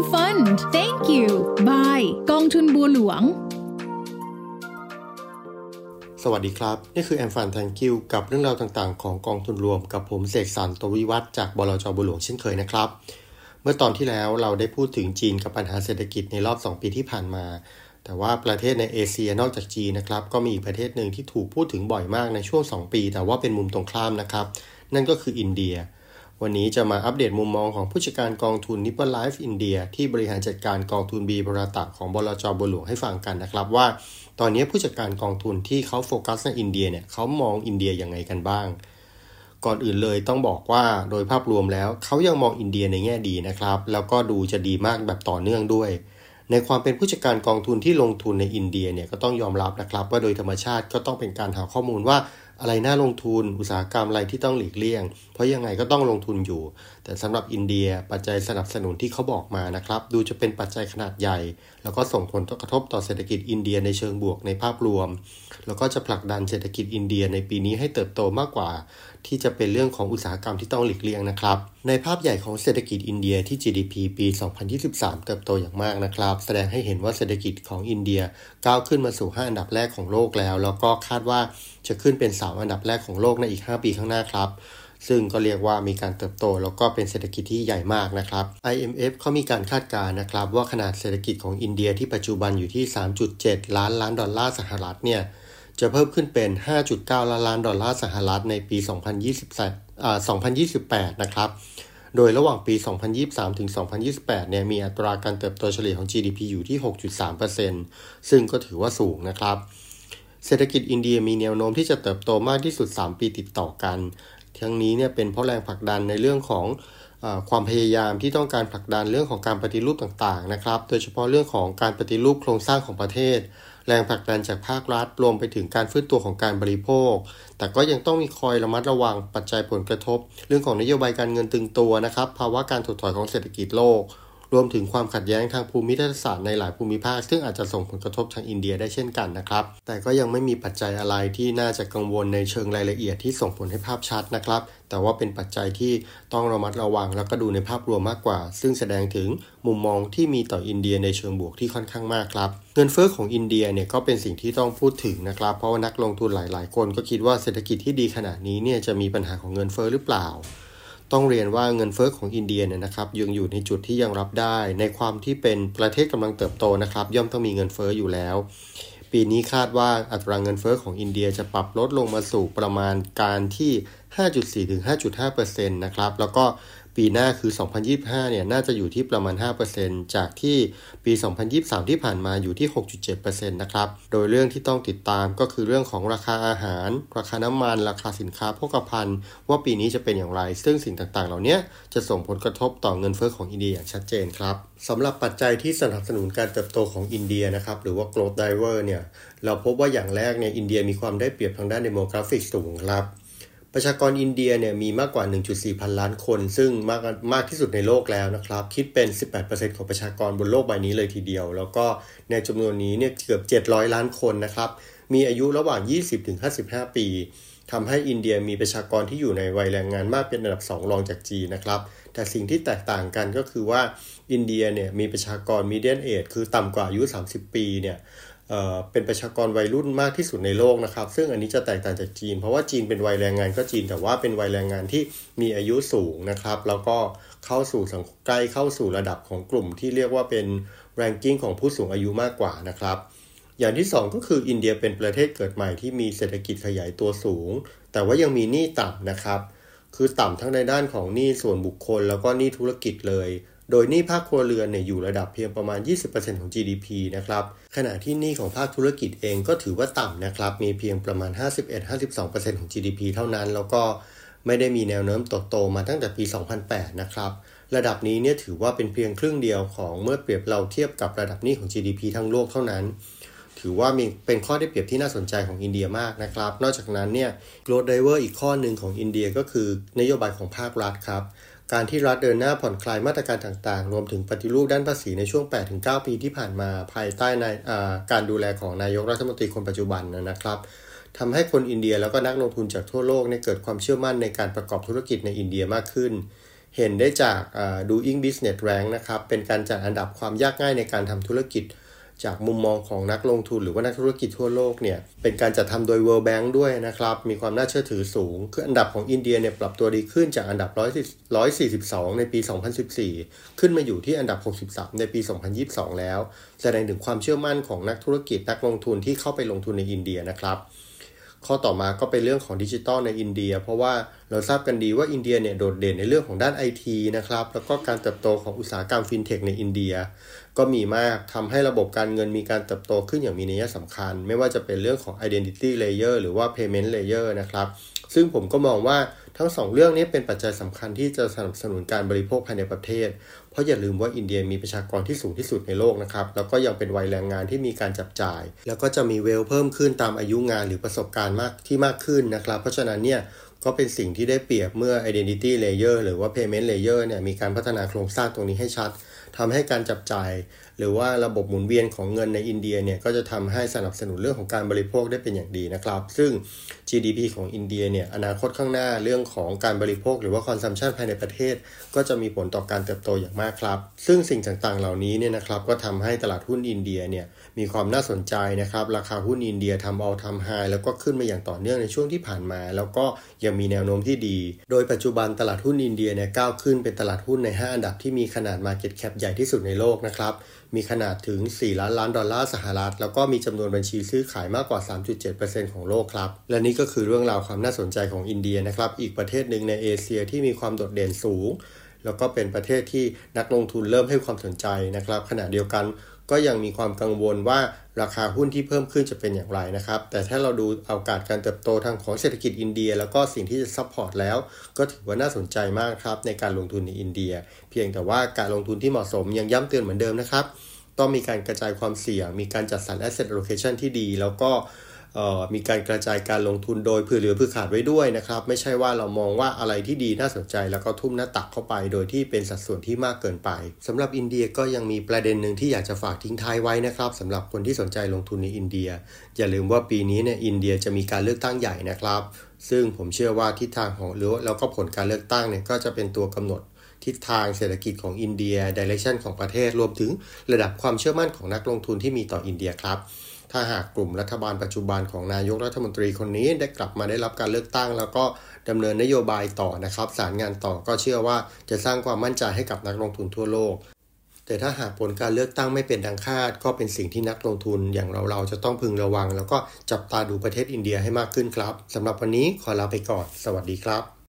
Freedom Fund Thank you Bye กองทุนบัวหลวง สวัสดีครับ นี่คือแอมฟันแทงคิวกับเรื่องราวต่างๆ ของกองทุนรวมกับผมเสกสรรตวิวัฒจากบลจบัวหลวงเช่นเคยนะครับ เมื่อตอนที่แล้วเราได้พูดถึงจีนกับปัญหาเศรษฐกิจในรอบ 2 ปีที่ผ่านมา แต่ว่าประเทศในเอเชียนอกจากจีนนะครับก็มีอีกประเทศหนึ่งที่ถูกพูดถึงบ่อยมากในช่วง 2 ปี แต่ว่าเป็นมุมตรงข้ามนะครับ นั่นก็คืออินเดีย วันนี้จะมาอัปเดตมุมมองของผู้จัดการกองทุน Nippon Life India ที่บริหารจัดการกองทุน B-BHARATA ของบลจบัวหลวงให้ฟังกันนะครับว่า ตอนนี้ผู้จัดการกองทุนที่เขาโฟกัสในอินเดียเนี่ยเขามองอินเดียยังไงกันบ้าง ก่อนอื่นเลยต้องบอกว่าโดยภาพรวมแล้วเขายังมองอินเดียในแง่ดีนะครับ แล้วก็ดูจะดีมากแบบต่อเนื่องด้วย ในความเป็นผู้จัดการกองทุนที่ลงทุนในอินเดียเนี่ยก็ต้องยอมรับนะครับว่าโดยธรรมชาติก็ต้องเป็นการหาข้อมูลว่า อะไรน่าลงทุนอุตสาหกรรมอะไรที่ต้องหลีกเลี่ยง เพราะยังไงก็ต้องลงทุนอยู่ แต่สำหรับอินเดียปัจจัยสนับสนุนที่เขาบอกมานะครับ ดูจะเป็นปัจจัยขนาดใหญ่แล้วก็ส่งผลกระทบต่อเศรษฐกิจอินเดียในเชิงบวกในภาพรวม แล้วก็จะผลักดันเศรษฐกิจอินเดียในปีนี้ให้เติบโตมากกว่า ที่จะเป็นเรื่องของอุตสาหกรรมที่ต้องหลีกเลี่ยงนะครับ ในภาพใหญ่ของเศรษฐกิจอินเดียที่ GDP ปี 2023 เติบโตอย่างมากนะครับ แสดงให้เห็นว่าเศรษฐกิจของอินเดียก้าวขึ้นมาสู่ 5 อันดับแรกของโลกแล้ว แล้วก็คาดว่าจะขึ้นเป็น 3 อันดับแรกของโลกในอีก 5 ปีข้างหน้าครับ ซึ่งก็เรียกว่ามีการเติบโต แล้วก็เป็นเศรษฐกิจที่ใหญ่มากนะครับ IMF เขามีการคาดการณ์นะครับ ว่าขนาดเศรษฐกิจของอินเดียที่ปัจจุบันอยู่ที่ 3.7 ล้านล้านดอลลาร์สหรัฐเนี่ยจะเพิ่มขึ้นเป็น 5.9 ล้านล้านดอลลาร์สหรัฐในปี 2028อ่า2028 นะครับ โดยระหว่างปี 2023 ถึง 2028 เนี่ย มีอัตราการเติบโตเฉลี่ยของ GDP อยู่ที่ 6.3%ซึ่งก็ถือว่าสูงนะครับ เศรษฐกิจอินเดียมีแนวโน้มที่จะเติบโตมากที่สุด 3 ปีติดต่อกัน ทั้งนี้เนี่ยเป็นเพราะแรงผลักดันในเรื่องของอความพยายามที่ต้องการผลักดันเรื่องของการปฏิรูปต่างๆนะครับ โดยเฉพาะเรื่องของการปฏิรูปโครงสร้างของประเทศ แรงผลักดันจากภาครัฐรวมไปถึงการฟื้นตัวของการบริโภค แต่ก็ยังต้องมีคอยระมัดระวังปัจจัยผลกระทบ เรื่องของนโยบายการเงินตึงตัวนะครับภาวะการถดถอยของเศรษฐกิจโลก รวมถึงความขัดแย้งทางภูมิทัศศาสตร์ในหลายภูมิภาค ซึ่งอาจจะส่งผลกระทบทางอินเดียได้เช่นกันนะครับ แต่ก็ยังไม่มีปัจจัยอะไรที่น่าจะกังวลในเชิงรายละเอียดที่ส่งผลให้ภาพชัดนะครับ แต่ว่าเป็นปัจจัยที่ต้องระมัดระวังแล้วก็ดูในภาพรวมมากกว่า ซึ่งแสดงถึงมุมมองที่มีต่ออินเดียในเชิงบวกที่ค่อนข้างมากครับ เงินเฟ้อของอินเดียเนี่ยก็เป็นสิ่งที่ต้องพูดถึงนะครับ เพราะว่านักลงทุนหลาย ๆ คนก็คิดว่าเศรษฐกิจที่ดีขนาดนี้เนี่ยจะมีปัญหาของเงินเฟ้อหรือเปล่า ต้องเรียนว่าเงินเฟ้อของอินเดียเนี่ยนะครับยังอยู่ในจุดที่ยังรับได้ ในความที่เป็นประเทศกำลังเติบโตนะครับ ย่อมต้องมีเงินเฟ้ออยู่แล้ว ปีนี้คาดว่าอัตราเงินเฟ้อของอินเดียจะปรับลดลงมาสู่ประมาณการที่ 5.4ถึง5.5%นะครับแล้วก็ ปีหน้าคือ 2025 เนี่ย น่าจะอยู่ที่ประมาณ 5%จากที่ปี 2023 ที่ผ่านมาอยู่ที่ 6.7%นะครับ โดยเรื่องที่ต้องติดตามก็คือเรื่องของราคาอาหาร ราคาน้ำมัน ราคาสินค้าโภคภัณฑ์ ว่าปีนี้จะเป็นอย่างไร ซึ่งสิ่งต่างๆ เหล่านี้จะส่งผลกระทบต่อเงินเฟ้อของอินเดียอย่างชัดเจนครับสำหรับปัจจัยที่สนับสนุนการเติบโตของอินเดียนะครับ หรือว่า growth driver เนี่ย เราพบว่าอย่างแรกเนี่ย อินเดียมีความได้เปรียบทางด้าน demographic สูงครับ ประชากรอินเดียเนี่ยมีมากกว่า 1.4 พันล้านคน ซึ่งมากมากที่สุดในโลกแล้วนะครับ คิดเป็น 18%ของประชากรบนโลกใบนี้เลยทีเดียว แล้วก็ในจำนวนนี้เนี่ยเกือบ 700 ล้านคนนะครับ มีอายุระหว่าง 20-55 ปีทำให้อินเดียมีประชากรที่อยู่ในวัยแรงงานมากเป็นอันดับ 2 รองจากจีนนะครับ แต่สิ่งที่แตกต่างกันก็คือว่าอินเดียเนี่ยมีประชากรมีเดียนเอจคือต่ำกว่าอายุ 30 ปีเนี่ย เป็นประชากรวัยรุ่นมากที่สุดในโลกนะครับ ซึ่งอันนี้จะแตกต่างจากจีน เพราะว่าจีนเป็นวัยแรงงานก็จีนแต่ว่าเป็นวัยแรงงานที่มีอายุสูงนะครับ แล้วก็เข้าสู่สังใกล้เข้าสู่ระดับของกลุ่มที่เรียกว่าเป็น ranking ของผู้สูงอายุมากกว่านะครับ อย่างที่ 2 ก็คืออินเดียเป็นประเทศเกิดใหม่ที่มีเศรษฐกิจขยายตัวสูง แต่ว่ายังมีหนี้ต่ำนะครับ คือต่ำทั้งในด้านของหนี้ส่วนบุคคล แล้วก็หนี้ธุรกิจเลย โดยหนี้ภาคครัวเรือนเนี่ยอยู่ระดับเพียงประมาณ 20%ของ GDP นะครับ ขณะที่หนี้ของภาคธุรกิจเองก็ถือว่าต่ำนะครับ มีเพียงประมาณ 51-52%ของ GDP เท่านั้น แล้วก็ไม่ได้มีแนวโน้มโตมาตั้งแต่ปี 2008 นะครับ ระดับนี้เนี่ยถือว่าเป็นเพียงครึ่งเดียวของเมื่อเปรียบเราเทียบกับระดับหนี้ของ GDP ทั้งโลกเท่านั้น ถือว่ามีเป็นข้อได้เปรียบที่น่าสนใจของอินเดียมากนะครับ นอกจากนั้นเนี่ย growth driver อีกข้อหนึ่งของอินเดียก็คือนโยบายของภาครัฐครับ การที่รัฐเดินหน้าผ่อนคลายมาตรการต่างๆ รวมถึงปฏิรูปด้านภาษีในช่วง 8-9 ปีที่ผ่านมาภายใต้ในการดูแลของนายกรัฐมนตรีคนปัจจุบันนะครับทำให้คนอินเดียแล้วก็นักลงทุนจากทั่วโลกเนี่ยเกิดความเชื่อมั่นในการประกอบธุรกิจในอินเดียมากขึ้น เห็นได้จาก Doing Business Rank นะครับเป็นการจัดอันดับความยากง่ายในการทำธุรกิจ จากมุมมองของนักลงทุนหรือว่านักธุรกิจทั่วโลกเนี่ยเป็นการจัดทำโดย World Bank ด้วยนะครับ มีความน่าเชื่อถือสูง คืออันดับของอินเดียเนี่ยปรับตัวดีขึ้นจากอันดับ142 ในปี 2014 ขึ้นมาอยู่ที่อันดับ 63 ในปี 2022 แล้ว แสดงถึงความเชื่อมั่นของนักธุรกิจนักลงทุนที่เข้าไปลงทุนในอินเดียนะครับ ข้อต่อมาก็เป็นเรื่องของดิจิตอลในอินเดีย เพราะว่าเราทราบกันดีว่าอินเดียเนี่ยโดดเด่นในเรื่องของด้านไอทีนะครับ แล้วก็การเติบโตของอุตสาหกรรมฟินเทคในอินเดีย ก็มีมากทำให้ระบบการเงินมีการเติบโตขึ้นอย่างมีนัยสำคัญ ไม่ว่าจะเป็นเรื่องของ identity layer หรือว่า payment layer นะครับ ซึ่งผมก็มองว่า ทั้งสองเรื่องนี้เป็นปัจจัยสำคัญที่จะสนับสนุนการบริโภคภายในประเทศ เพราะอย่าลืมว่าอินเดียมีประชากรที่สูงที่สุดในโลกนะครับ แล้วก็ยังเป็นวัยแรงงานที่มีการจับจ่าย แล้วก็จะมี wealth เพิ่มขึ้นตามอายุงานหรือประสบการณ์มากที่มากขึ้นนะครับ เพราะฉะนั้นเนี่ย ก็เป็นสิ่งที่ได้เปรียบเมื่อ identity layer หรือว่า payment layer เนี่ยมีการพัฒนาโครงสร้างตรงนี้ให้ชัดทำให้การจับจ่าย หรือว่าระบบหมุนเวียนของเงินในอินเดียเนี่ยก็จะทำให้สนับสนุนเรื่องของการบริโภคได้เป็นอย่างดีนะครับ ซึ่ง GDP ของอินเดียเนี่ยอนาคตข้างหน้าเรื่องของการบริโภค หรือว่า consumption ภายในประเทศ ก็จะมีผลต่อการเติบโตอย่างมากครับ ซึ่งสิ่งต่างๆ เหล่านี้เนี่ยนะครับก็ทำให้ตลาดหุ้นอินเดียเนี่ยมีความน่าสนใจนะครับราคาหุ้นอินเดียทำเอาทำไฮแล้วก็ขึ้นมาอย่างต่อเนื่องในช่วงที่ผ่านมา แล้วก็ยังมีแนวโน้มที่ดี โดยปัจจุบันตลาดหุ้นอินเดียเนี่ยก้าวขึ้นเป็นตลาดหุ้นใน 5 อันดับที่มีขนาด Market Cap ใหญ่ที่สุดในโลกนะครับ มีขนาดถึง 4 ล้านล้านดอลลาร์สหรัฐ แล้วก็มีจำนวนบัญชีซื้อขายมากกว่า 3.7%ของโลกครับ และนี่ก็คือเรื่องราวความน่าสนใจของอินเดียนะครับ อีกประเทศหนึ่งในเอเชียที่มีความโดดเด่นสูง แล้วก็เป็นประเทศที่นักลงทุนเริ่มให้ความสนใจนะครับ ขณะเดียวกัน ก็ยังมีความกังวลว่าราคาหุ้นที่เพิ่มขึ้นจะเป็นอย่างไรนะครับ แต่ถ้าเราดูโอกาสการเติบโตทางของเศรษฐกิจอินเดีย แล้วก็สิ่งที่จะ support แล้ว ก็ถือว่าน่าสนใจมากครับในการลงทุนในอินเดีย เพียงแต่ว่าการลงทุนที่เหมาะสมยังย้ำเตือนเหมือนเดิมนะครับ ต้องมีการกระจายความเสี่ยง มีการจัดสรร asset allocation ที่ดี แล้วก็ มีการกระจายการลงทุนโดยเผื่อเหลือเผื่อขาดไว้ด้วยนะครับ ไม่ใช่ว่าเรามองว่าอะไรที่ดีน่าสนใจ แล้วก็ทุ่มหน้าตักเข้าไป โดยที่เป็นสัดส่วนที่มากเกินไปสำหรับอินเดียก็ยังมีประเด็นหนึ่งที่อยากจะฝากทิ้งท้ายไว้นะครับสำหรับคนที่สนใจลงทุนในอินเดีย อย่าลืมว่าปีนี้เนี่ยอินเดียจะมีการเลือกตั้งใหญ่นะครับ ซึ่งผมเชื่อว่าทิศทางของหรือแล้วก็ผลการเลือกตั้งเนี่ยก็จะเป็นตัวกำหนดทิศทางเศรษฐกิจของอินเดีย direction ของประเทศรวมถึงระดับความเชื่อมั่นของนักลงทุนที่มีต่ออินเดียครับ ถ้าหากกลุ่มรัฐบาลปัจจุบันของนายกรัฐมนตรีคนนี้ได้กลับมาได้รับการเลือกตั้ง แล้วก็ดำเนินนโยบายต่อนะครับ สานงานต่อก็เชื่อว่าจะสร้างความมั่นใจให้กับนักลงทุนทั่วโลก แต่ถ้าหากผลการเลือกตั้งไม่เป็นดังคาด ก็เป็นสิ่งที่นักลงทุนอย่างเราเราจะต้องพึงระวัง แล้วก็จับตาดูประเทศอินเดียให้มากขึ้นครับสำหรับวันนี้ขอลาไปก่อน สวัสดีครับ